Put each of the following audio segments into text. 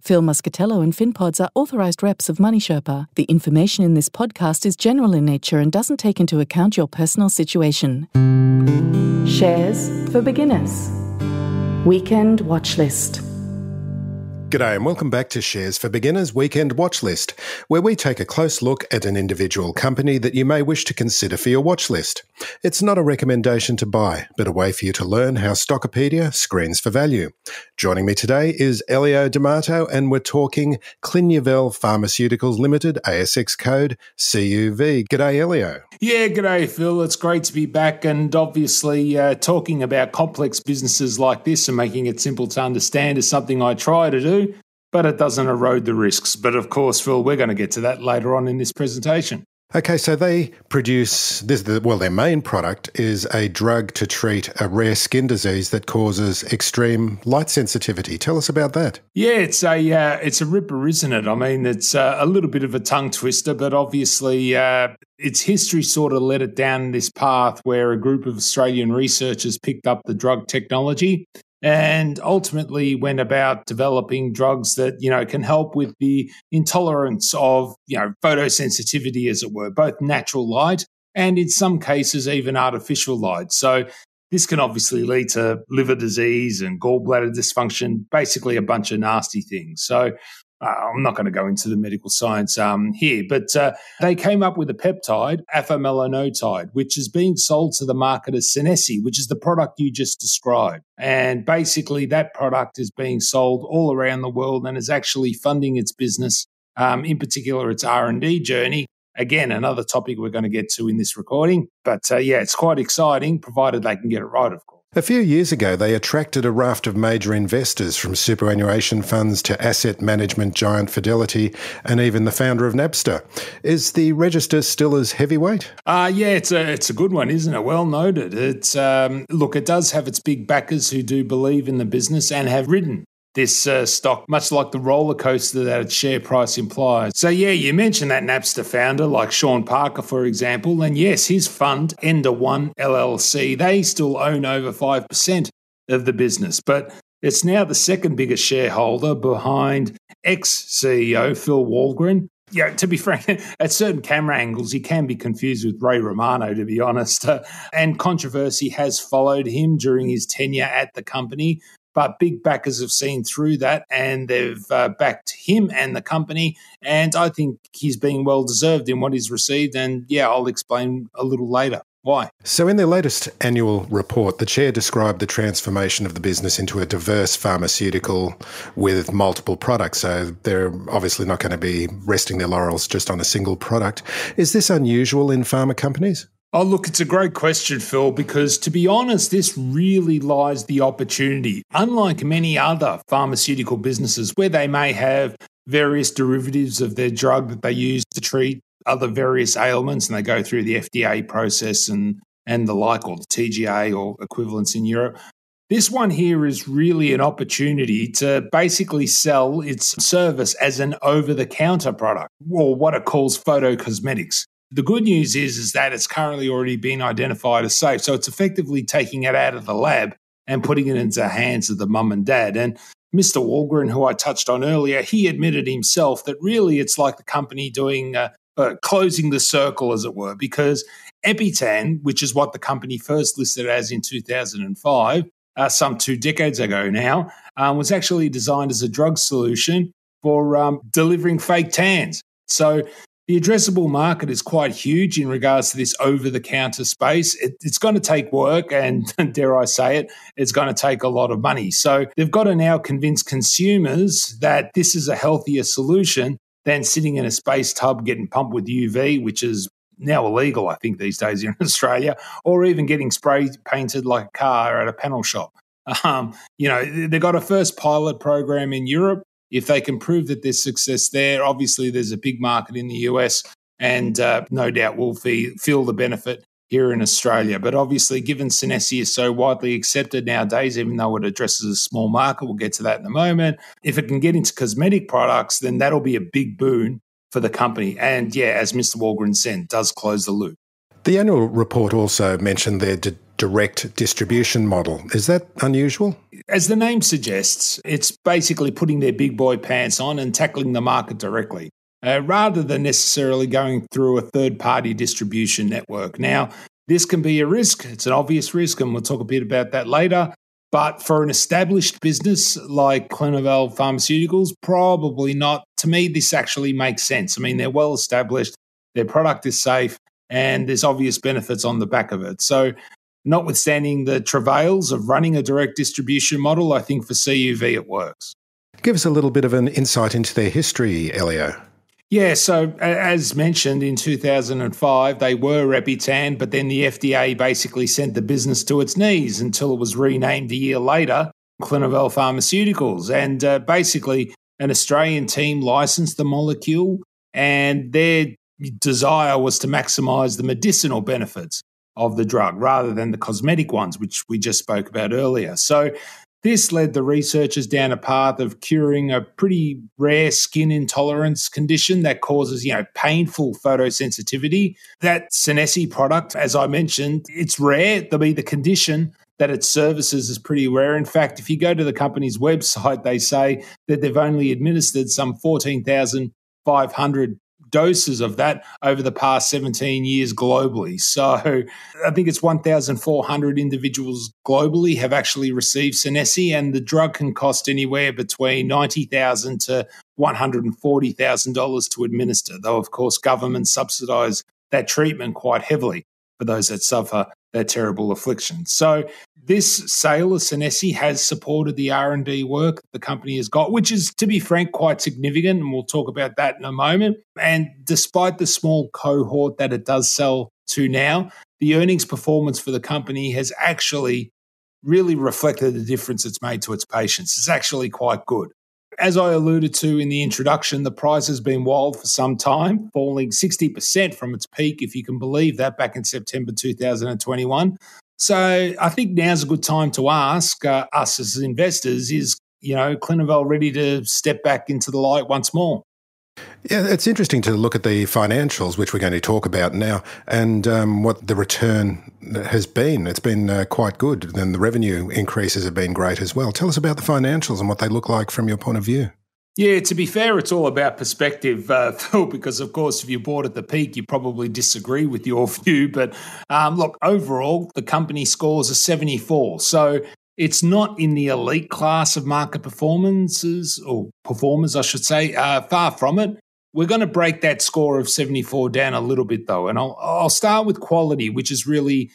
Phil Muscatello and FinPods are authorized reps of Money Sherpa. The information in this podcast is general in nature and doesn't take into account your personal situation. Shares for beginners. Weekend watch list. G'day and welcome back to Shares for Beginners Weekend Watch List, where we take a close look at an individual company that you may wish to consider for your watch list. It's not a recommendation to buy, but a way for you to learn how Stockopedia screens for value. Joining me today is Elio D'Amato, and we're talking Clinuvel Pharmaceuticals Limited, ASX code CUV. G'day, Elio. Yeah, g'day, Phil. It's great to be back, and obviously, uh, talking about complex businesses like this and making it simple to understand is something I try to do, but it doesn't erode the risks. But of course, Phil, we're going to get to that later on in this presentation. Okay, so they produce this. The, well, their main product is a drug to treat a rare skin disease that causes extreme light sensitivity. Tell us about that. Yeah, it's a uh, it's a ripper, isn't it? I mean, it's uh, a little bit of a tongue twister, but obviously, uh, its history sort of led it down this path where a group of Australian researchers picked up the drug technology and ultimately went about developing drugs that you know can help with the intolerance of you know photosensitivity as it were both natural light and in some cases even artificial light. So this can obviously lead to liver disease and gallbladder dysfunction basically a bunch of nasty things. So I'm not going to go into the medical science um, here, but uh, they came up with a peptide, afamelanotide, which is being sold to the market as SCENESSE, which is the product you just described. And basically, that product is being sold all around the world and is actually funding its business, um, in particular its R&D journey. Again, another topic we're going to get to in this recording. But uh, yeah, it's quite exciting, provided they can get it right, of course. A few years ago, they attracted a raft of major investors from superannuation funds to asset management giant Fidelity and even the founder of Napster. Is the register still as heavyweight? Uh, yeah, it's a, it's a good one, isn't it? Well noted. It's um, Look, it does have its big backers who do believe in the business and have ridden this uh, stock, much like the roller coaster that its share price implies. So, yeah, you mentioned that Napster founder, like Sean Parker, for example, and yes, his fund, Ender One LLC, they still own over 5% of the business, but it's now the second biggest shareholder behind ex CEO Phil Wolgen. Yeah, to be frank, at certain camera angles, he can be confused with Ray Romano, to be honest. Uh, and controversy has followed him during his tenure at the company but big backers have seen through that and they've uh, backed him and the company. And I think he's being well deserved in what he's received. And yeah, I'll explain a little later. Why? So, in their latest annual report, the chair described the transformation of the business into a diverse pharmaceutical with multiple products. So, they're obviously not going to be resting their laurels just on a single product. Is this unusual in pharma companies? Oh, look, it's a great question, Phil, because to be honest, this really lies the opportunity. Unlike many other pharmaceutical businesses where they may have various derivatives of their drug that they use to treat other various ailments and they go through the FDA process and, and the like, or the TGA or equivalents in Europe. This one here is really an opportunity to basically sell its service as an over the counter product, or what it calls photocosmetics. The good news is, is that it's currently already been identified as safe. So it's effectively taking it out of the lab and putting it into the hands of the mum and dad. And Mr. Wolgen, who I touched on earlier, he admitted himself that really it's like the company doing uh, uh, closing the circle, as it were, because Epitan, which is what the company first listed as in 2005, uh, some two decades ago now, um, was actually designed as a drug solution for um, delivering fake tans. So the addressable market is quite huge in regards to this over the counter space. It, it's going to take work, and dare I say it, it's going to take a lot of money. So they've got to now convince consumers that this is a healthier solution than sitting in a space tub getting pumped with UV, which is now illegal, I think, these days in Australia, or even getting spray painted like a car at a panel shop. Um, you know, they've got a first pilot program in Europe. If they can prove that there's success there, obviously there's a big market in the US, and uh, no doubt we'll feel the benefit here in Australia. But obviously, given SCENESSE is so widely accepted nowadays, even though it addresses a small market, we'll get to that in a moment. If it can get into cosmetic products, then that'll be a big boon for the company. And yeah, as Mr. Wolgen said, does close the loop. The annual report also mentioned their d- direct distribution model. Is that unusual? As the name suggests, it's basically putting their big boy pants on and tackling the market directly uh, rather than necessarily going through a third party distribution network. Now, this can be a risk. It's an obvious risk, and we'll talk a bit about that later. But for an established business like Clinuvel Pharmaceuticals, probably not. To me, this actually makes sense. I mean, they're well established, their product is safe, and there's obvious benefits on the back of it. So, notwithstanding the travails of running a direct distribution model, I think for CUV it works. Give us a little bit of an insight into their history, Elio. Yeah, so as mentioned in 2005, they were Epitan, but then the FDA basically sent the business to its knees until it was renamed a year later, Clinuvel Pharmaceuticals. And uh, basically, an Australian team licensed the molecule, and their desire was to maximize the medicinal benefits of the drug rather than the cosmetic ones, which we just spoke about earlier. So this led the researchers down a path of curing a pretty rare skin intolerance condition that causes, you know, painful photosensitivity. That SCENESSE product, as I mentioned, it's rare. There'll be the condition that it services is pretty rare. In fact, if you go to the company's website, they say that they've only administered some 14,500 doses of that over the past 17 years globally. So I think it's 1,400 individuals globally have actually received SCENESSE, and the drug can cost anywhere between 90,000 to $140,000 to administer, though, of course, governments subsidize that treatment quite heavily for those that suffer that terrible affliction. So this sale of SCENESSE has supported the R&D work the company has got, which is, to be frank, quite significant, and we'll talk about that in a moment. And despite the small cohort that it does sell to now, the earnings performance for the company has actually really reflected the difference it's made to its patients. It's actually quite good. As I alluded to in the introduction, the price has been wild for some time, falling 60% from its peak, if you can believe that, back in September 2021. So I think now's a good time to ask uh, us as investors is, you know, Clinuvel ready to step back into the light once more? Yeah, it's interesting to look at the financials, which we're going to talk about now, and um, what the return has been. It's been uh, quite good, and the revenue increases have been great as well. Tell us about the financials and what they look like from your point of view. Yeah, to be fair, it's all about perspective, uh, Phil, because of course, if you bought at the peak, you probably disagree with your view. But um, look, overall, the company scores a 74. So it's not in the elite class of market performances or performers, I should say. Uh, far from it. We're going to break that score of 74 down a little bit, though. And I'll, I'll start with quality, which is really,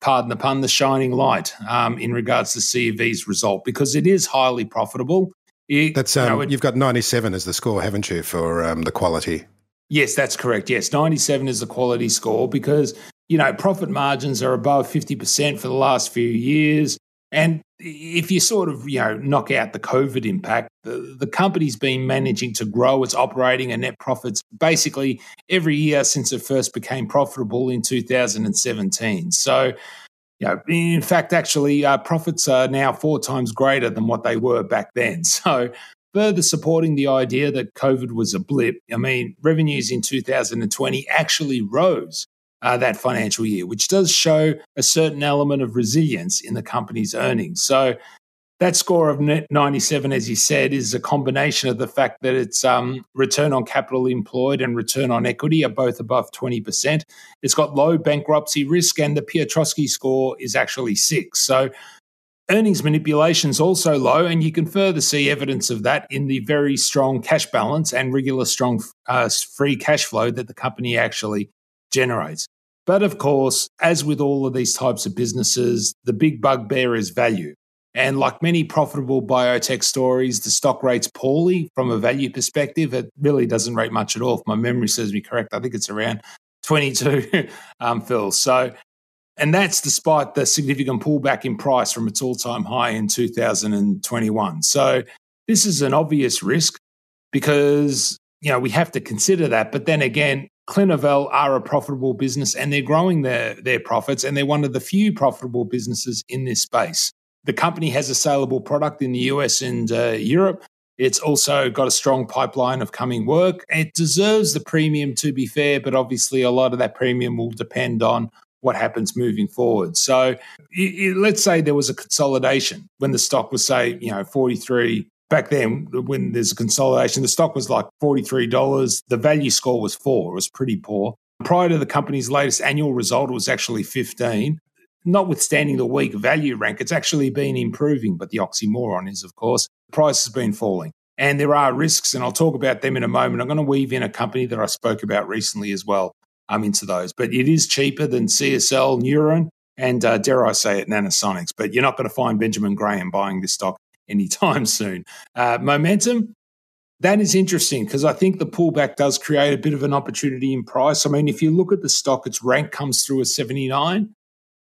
pardon the pun, the shining light um, in regards to CUV's result, because it is highly profitable. It, that's um, would, you've got 97 as the score, haven't you, for um, the quality? Yes, that's correct. Yes, 97 is the quality score because, you know, profit margins are above 50% for the last few years. And if you sort of, you know, knock out the COVID impact, the, the company's been managing to grow its operating and net profits basically every year since it first became profitable in 2017. So, you know, in fact, actually, uh, profits are now four times greater than what they were back then. So, further supporting the idea that COVID was a blip, I mean, revenues in 2020 actually rose uh, that financial year, which does show a certain element of resilience in the company's earnings. So that score of 97, as you said, is a combination of the fact that its um, return on capital employed and return on equity are both above 20%. It's got low bankruptcy risk, and the Piotroski score is actually six. So earnings manipulation is also low, and you can further see evidence of that in the very strong cash balance and regular strong uh, free cash flow that the company actually generates. But of course, as with all of these types of businesses, the big bugbear is value. And like many profitable biotech stories, the stock rates poorly from a value perspective. It really doesn't rate much at all. If my memory serves me correct, I think it's around 22, um, Phil. So And that's despite the significant pullback in price from its all time high in 2021. So this is an obvious risk because, you know, we have to consider that. But then again, Clinuvel are a profitable business and they're growing their, their profits and they're one of the few profitable businesses in this space. The company has a saleable product in the US and uh, Europe. It's also got a strong pipeline of coming work. It deserves the premium, to be fair, but obviously a lot of that premium will depend on what happens moving forward. So it, it, let's say there was a consolidation when the stock was, say, you know, 43 back then when there's a consolidation, the stock was like $43. The value score was four. It was pretty poor. Prior to the company's latest annual result, it was actually 15. Notwithstanding the weak value rank, it's actually been improving. But the oxymoron is, of course, the price has been falling. And there are risks, and I'll talk about them in a moment. I'm going to weave in a company that I spoke about recently as well um, into those. But it is cheaper than CSL, Neuren, and uh, dare I say it, Nanosonics. But you're not going to find Benjamin Graham buying this stock anytime soon. Uh, momentum, that is interesting because I think the pullback does create a bit of an opportunity in price. I mean, if you look at the stock, its rank comes through as 79.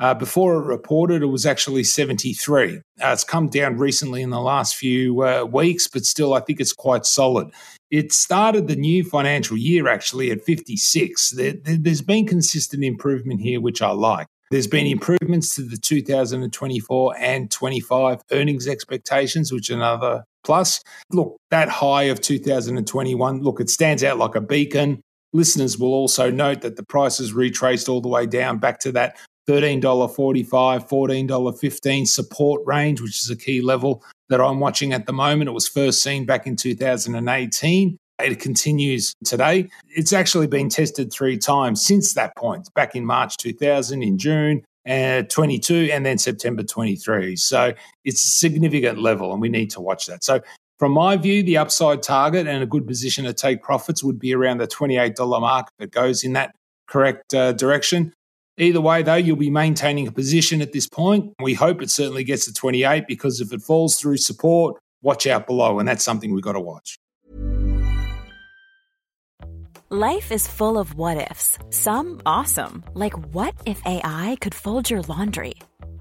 Uh, before it reported, it was actually 73. Uh, it's come down recently in the last few uh, weeks, but still, I think it's quite solid. It started the new financial year actually at 56. There, has been consistent improvement here, which I like. There's been improvements to the 2024 and 25 earnings expectations, which another plus. Look, that high of 2021, look, it stands out like a beacon. Listeners will also note that the price has retraced all the way down back to that $13.45, $14.15 support range, which is a key level that I'm watching at the moment. It was first seen back in 2018. It continues today. It's actually been tested three times since that point, back in March 2000, in June uh, 22, and then September 23. So it's a significant level, and we need to watch that. So, from my view, the upside target and a good position to take profits would be around the $28 mark if it goes in that correct uh, direction. Either way, though, you'll be maintaining a position at this point. We hope it certainly gets to 28 because if it falls through support, watch out below. And that's something we've got to watch. Life is full of what ifs, some awesome, like what if AI could fold your laundry?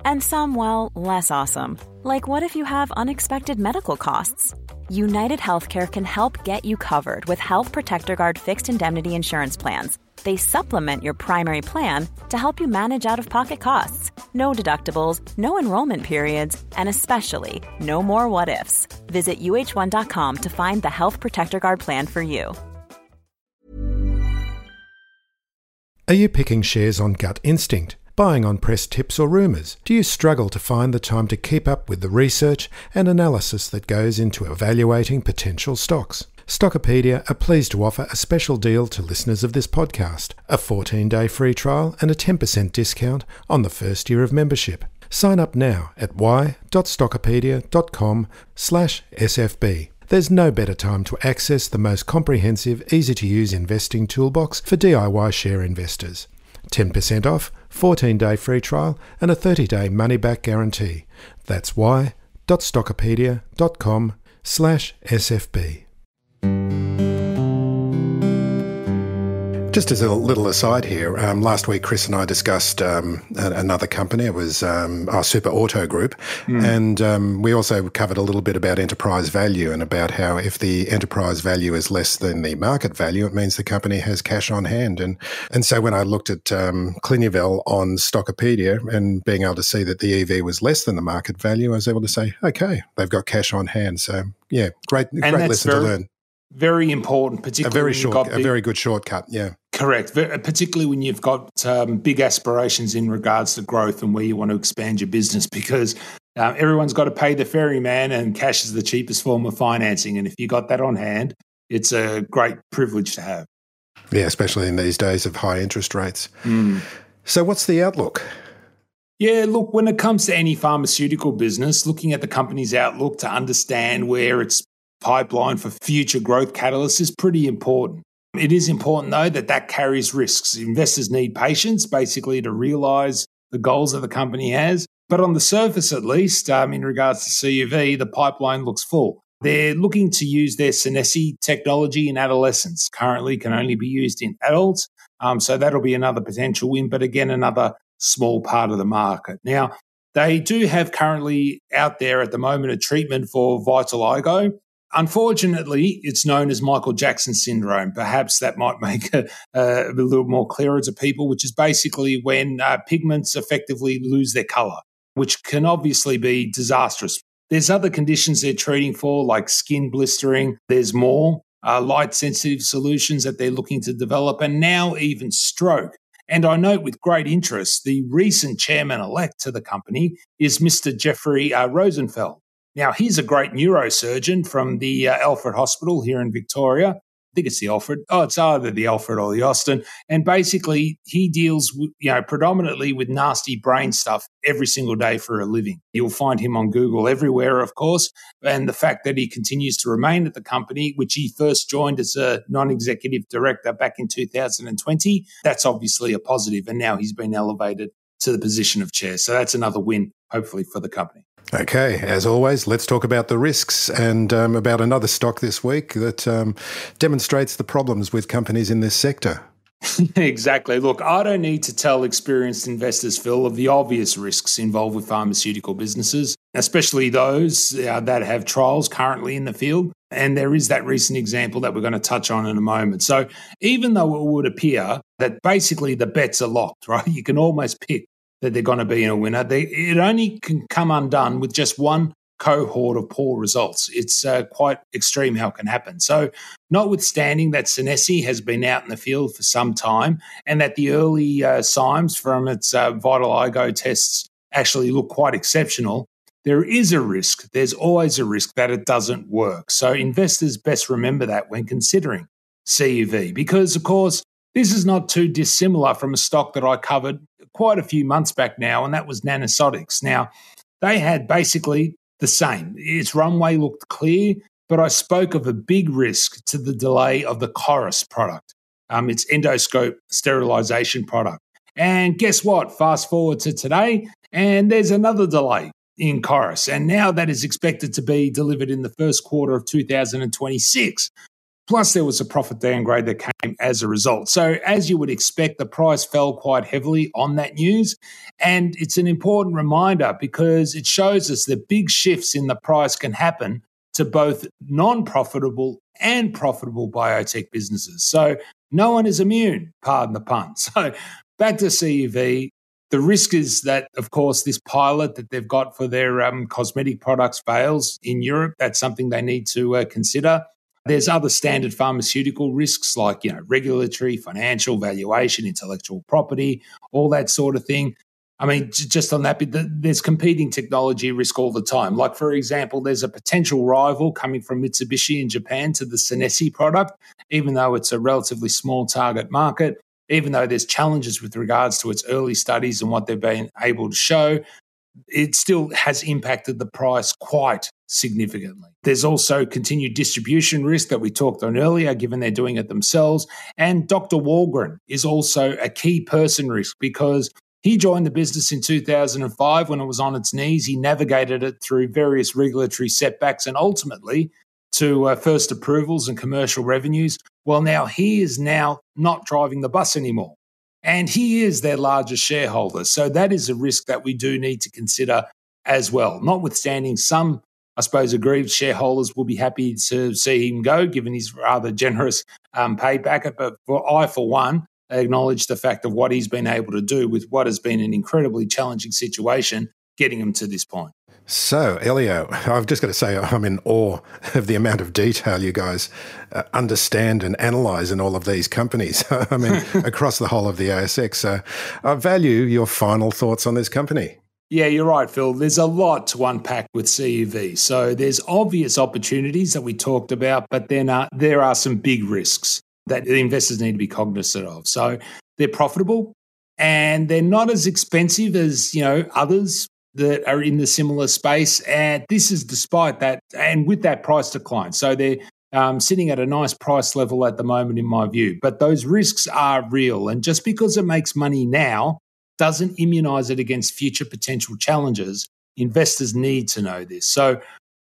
And some, well, less awesome, like what if you have unexpected medical costs? United Healthcare can help get you covered with Health Protector Guard fixed indemnity insurance plans. They supplement your primary plan to help you manage out of pocket costs. No deductibles, no enrollment periods, and especially no more what ifs. Visit uh1.com to find the Health Protector Guard plan for you. Are you picking shares on gut instinct, buying on press tips or rumours? Do you struggle to find the time to keep up with the research and analysis that goes into evaluating potential stocks? Stockopedia are pleased to offer a special deal to listeners of this podcast a 14 day free trial and a 10% discount on the first year of membership. Sign up now at why.stockopedia.com slash SFB. There's no better time to access the most comprehensive, easy to use investing toolbox for DIY share investors. 10% off, 14 day free trial, and a 30 day money back guarantee. That's why.stockopedia.com slash SFB. Just as a little aside here, um, last week Chris and I discussed um, another company. It was um, our Super Auto Group, mm. and um, we also covered a little bit about enterprise value and about how if the enterprise value is less than the market value, it means the company has cash on hand. And and so when I looked at um, Clinuvel on Stockopedia and being able to see that the EV was less than the market value, I was able to say, okay, they've got cash on hand. So yeah, great, and great lesson very, to learn very important, particularly a very short, big, a very good shortcut. Yeah, correct. Particularly when you've got um, big aspirations in regards to growth and where you want to expand your business, because uh, everyone's got to pay the ferryman, and cash is the cheapest form of financing. And if you got that on hand, it's a great privilege to have. Yeah, especially in these days of high interest rates. Mm. So, what's the outlook? Yeah, look, when it comes to any pharmaceutical business, looking at the company's outlook to understand where its pipeline for future growth catalysts is pretty important. It is important, though, that that carries risks. Investors need patience, basically, to realize the goals that the company has. But on the surface, at least, um, in regards to CUV, the pipeline looks full. They're looking to use their SCENESSE technology in adolescents. Currently, can only be used in adults. Um, so that'll be another potential win. But again, another small part of the market. Now, they do have currently out there at the moment a treatment for vitiligo. Unfortunately, it's known as Michael Jackson syndrome. Perhaps that might make a, a little more clearer to people, which is basically when uh, pigments effectively lose their color, which can obviously be disastrous. There's other conditions they're treating for, like skin blistering. There's more uh, light sensitive solutions that they're looking to develop, and now even stroke. And I note with great interest the recent chairman elect to the company is Mr. Jeffrey uh, Rosenfeld. Now, he's a great neurosurgeon from the uh, Alfred Hospital here in Victoria I think it's the Alfred. Oh, it's either the Alfred or the Austin. And basically, he deals, with, you know, predominantly with nasty brain stuff every single day for a living. You'll find him on Google everywhere, of course. And the fact that he continues to remain at the company, which he first joined as a non-executive director back in 2020, that's obviously a positive. And now he's been elevated to the position of chair. So that's another win, hopefully, for the company. Okay, as always, let's talk about the risks and um, about another stock this week that um, demonstrates the problems with companies in this sector. exactly. Look, I don't need to tell experienced investors, Phil, of the obvious risks involved with pharmaceutical businesses, especially those uh, that have trials currently in the field. And there is that recent example that we're going to touch on in a moment. So, even though it would appear that basically the bets are locked, right? You can almost pick that they're going to be in a winner. They, it only can come undone with just one cohort of poor results. It's uh, quite extreme how it can happen. So, notwithstanding that SCENESSE has been out in the field for some time and that the early uh, signs from its uh, vitiligo tests actually look quite exceptional, there is a risk. There's always a risk that it doesn't work. So, investors best remember that when considering CUV because, of course, this is not too dissimilar from a stock that I covered quite a few months back now, and that was Nanosonics. Now, they had basically the same. Its runway looked clear, but I spoke of a big risk to the delay of the Coris product, um, its endoscope sterilization product. And guess what? Fast forward to today, and there's another delay in Coris. And now that is expected to be delivered in the first quarter of 2026. Plus, there was a profit downgrade that came as a result. So, as you would expect, the price fell quite heavily on that news. And it's an important reminder because it shows us that big shifts in the price can happen to both non profitable and profitable biotech businesses. So, no one is immune, pardon the pun. So, back to CUV. The risk is that, of course, this pilot that they've got for their um, cosmetic products fails in Europe. That's something they need to uh, consider. There's other standard pharmaceutical risks like, you know, regulatory, financial, valuation, intellectual property, all that sort of thing. I mean, just on that bit, there's competing technology risk all the time. Like, for example, there's a potential rival coming from Mitsubishi in Japan to the SCENESSE product, even though it's a relatively small target market, even though there's challenges with regards to its early studies and what they've been able to show it still has impacted the price quite significantly. There's also continued distribution risk that we talked on earlier, given they're doing it themselves. And Dr. Wolgen is also a key person risk because he joined the business in 2005 when it was on its knees. He navigated it through various regulatory setbacks and ultimately to uh, first approvals and commercial revenues. Well, now he is now not driving the bus anymore. And he is their largest shareholder. So that is a risk that we do need to consider as well. Notwithstanding some, I suppose, aggrieved shareholders will be happy to see him go, given his rather generous um, pay packet. But for I, for one, acknowledge the fact of what he's been able to do with what has been an incredibly challenging situation, getting him to this point. So, Elio, I've just got to say, I'm in awe of the amount of detail you guys uh, understand and analyze in all of these companies. I mean, across the whole of the ASX. So, I value your final thoughts on this company. Yeah, you're right, Phil. There's a lot to unpack with CUV. So, there's obvious opportunities that we talked about, but then uh, there are some big risks that the investors need to be cognizant of. So, they're profitable and they're not as expensive as you know others that are in the similar space. And this is despite that, and with that price decline. So they're um, sitting at a nice price level at the moment, in my view. But those risks are real. And just because it makes money now doesn't immunize it against future potential challenges. Investors need to know this. So,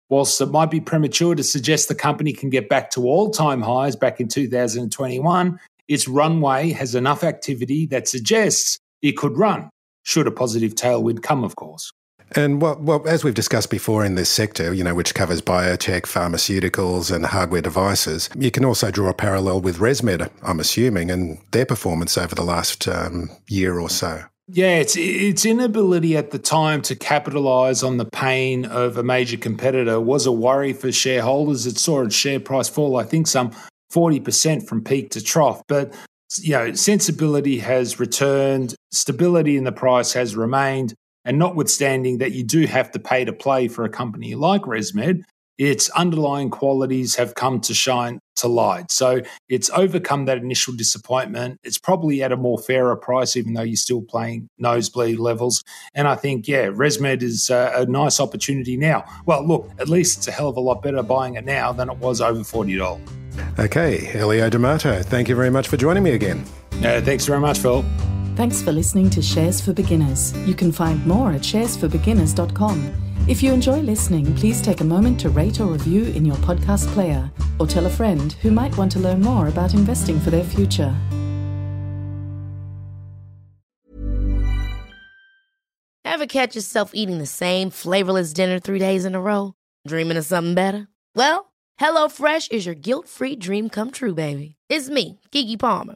whilst it might be premature to suggest the company can get back to all time highs back in 2021, its runway has enough activity that suggests it could run should a positive tailwind come, of course. And well, well, as we've discussed before in this sector, you know, which covers biotech, pharmaceuticals, and hardware devices, you can also draw a parallel with ResMed, I'm assuming, and their performance over the last um, year or so. Yeah, it's its inability at the time to capitalize on the pain of a major competitor was a worry for shareholders. It saw its share price fall, I think, some 40% from peak to trough. But you know, sensibility has returned, stability in the price has remained. And notwithstanding that you do have to pay to play for a company like ResMed, its underlying qualities have come to shine to light. So it's overcome that initial disappointment. It's probably at a more fairer price, even though you're still playing nosebleed levels. And I think, yeah, ResMed is a, a nice opportunity now. Well, look, at least it's a hell of a lot better buying it now than it was over $40. Okay, Elio D'Amato, thank you very much for joining me again. Uh, thanks very much, Phil. Thanks for listening to Shares for Beginners. You can find more at sharesforbeginners.com. If you enjoy listening, please take a moment to rate or review in your podcast player or tell a friend who might want to learn more about investing for their future. Ever catch yourself eating the same flavorless dinner three days in a row? Dreaming of something better? Well, HelloFresh is your guilt free dream come true, baby. It's me, Keke Palmer.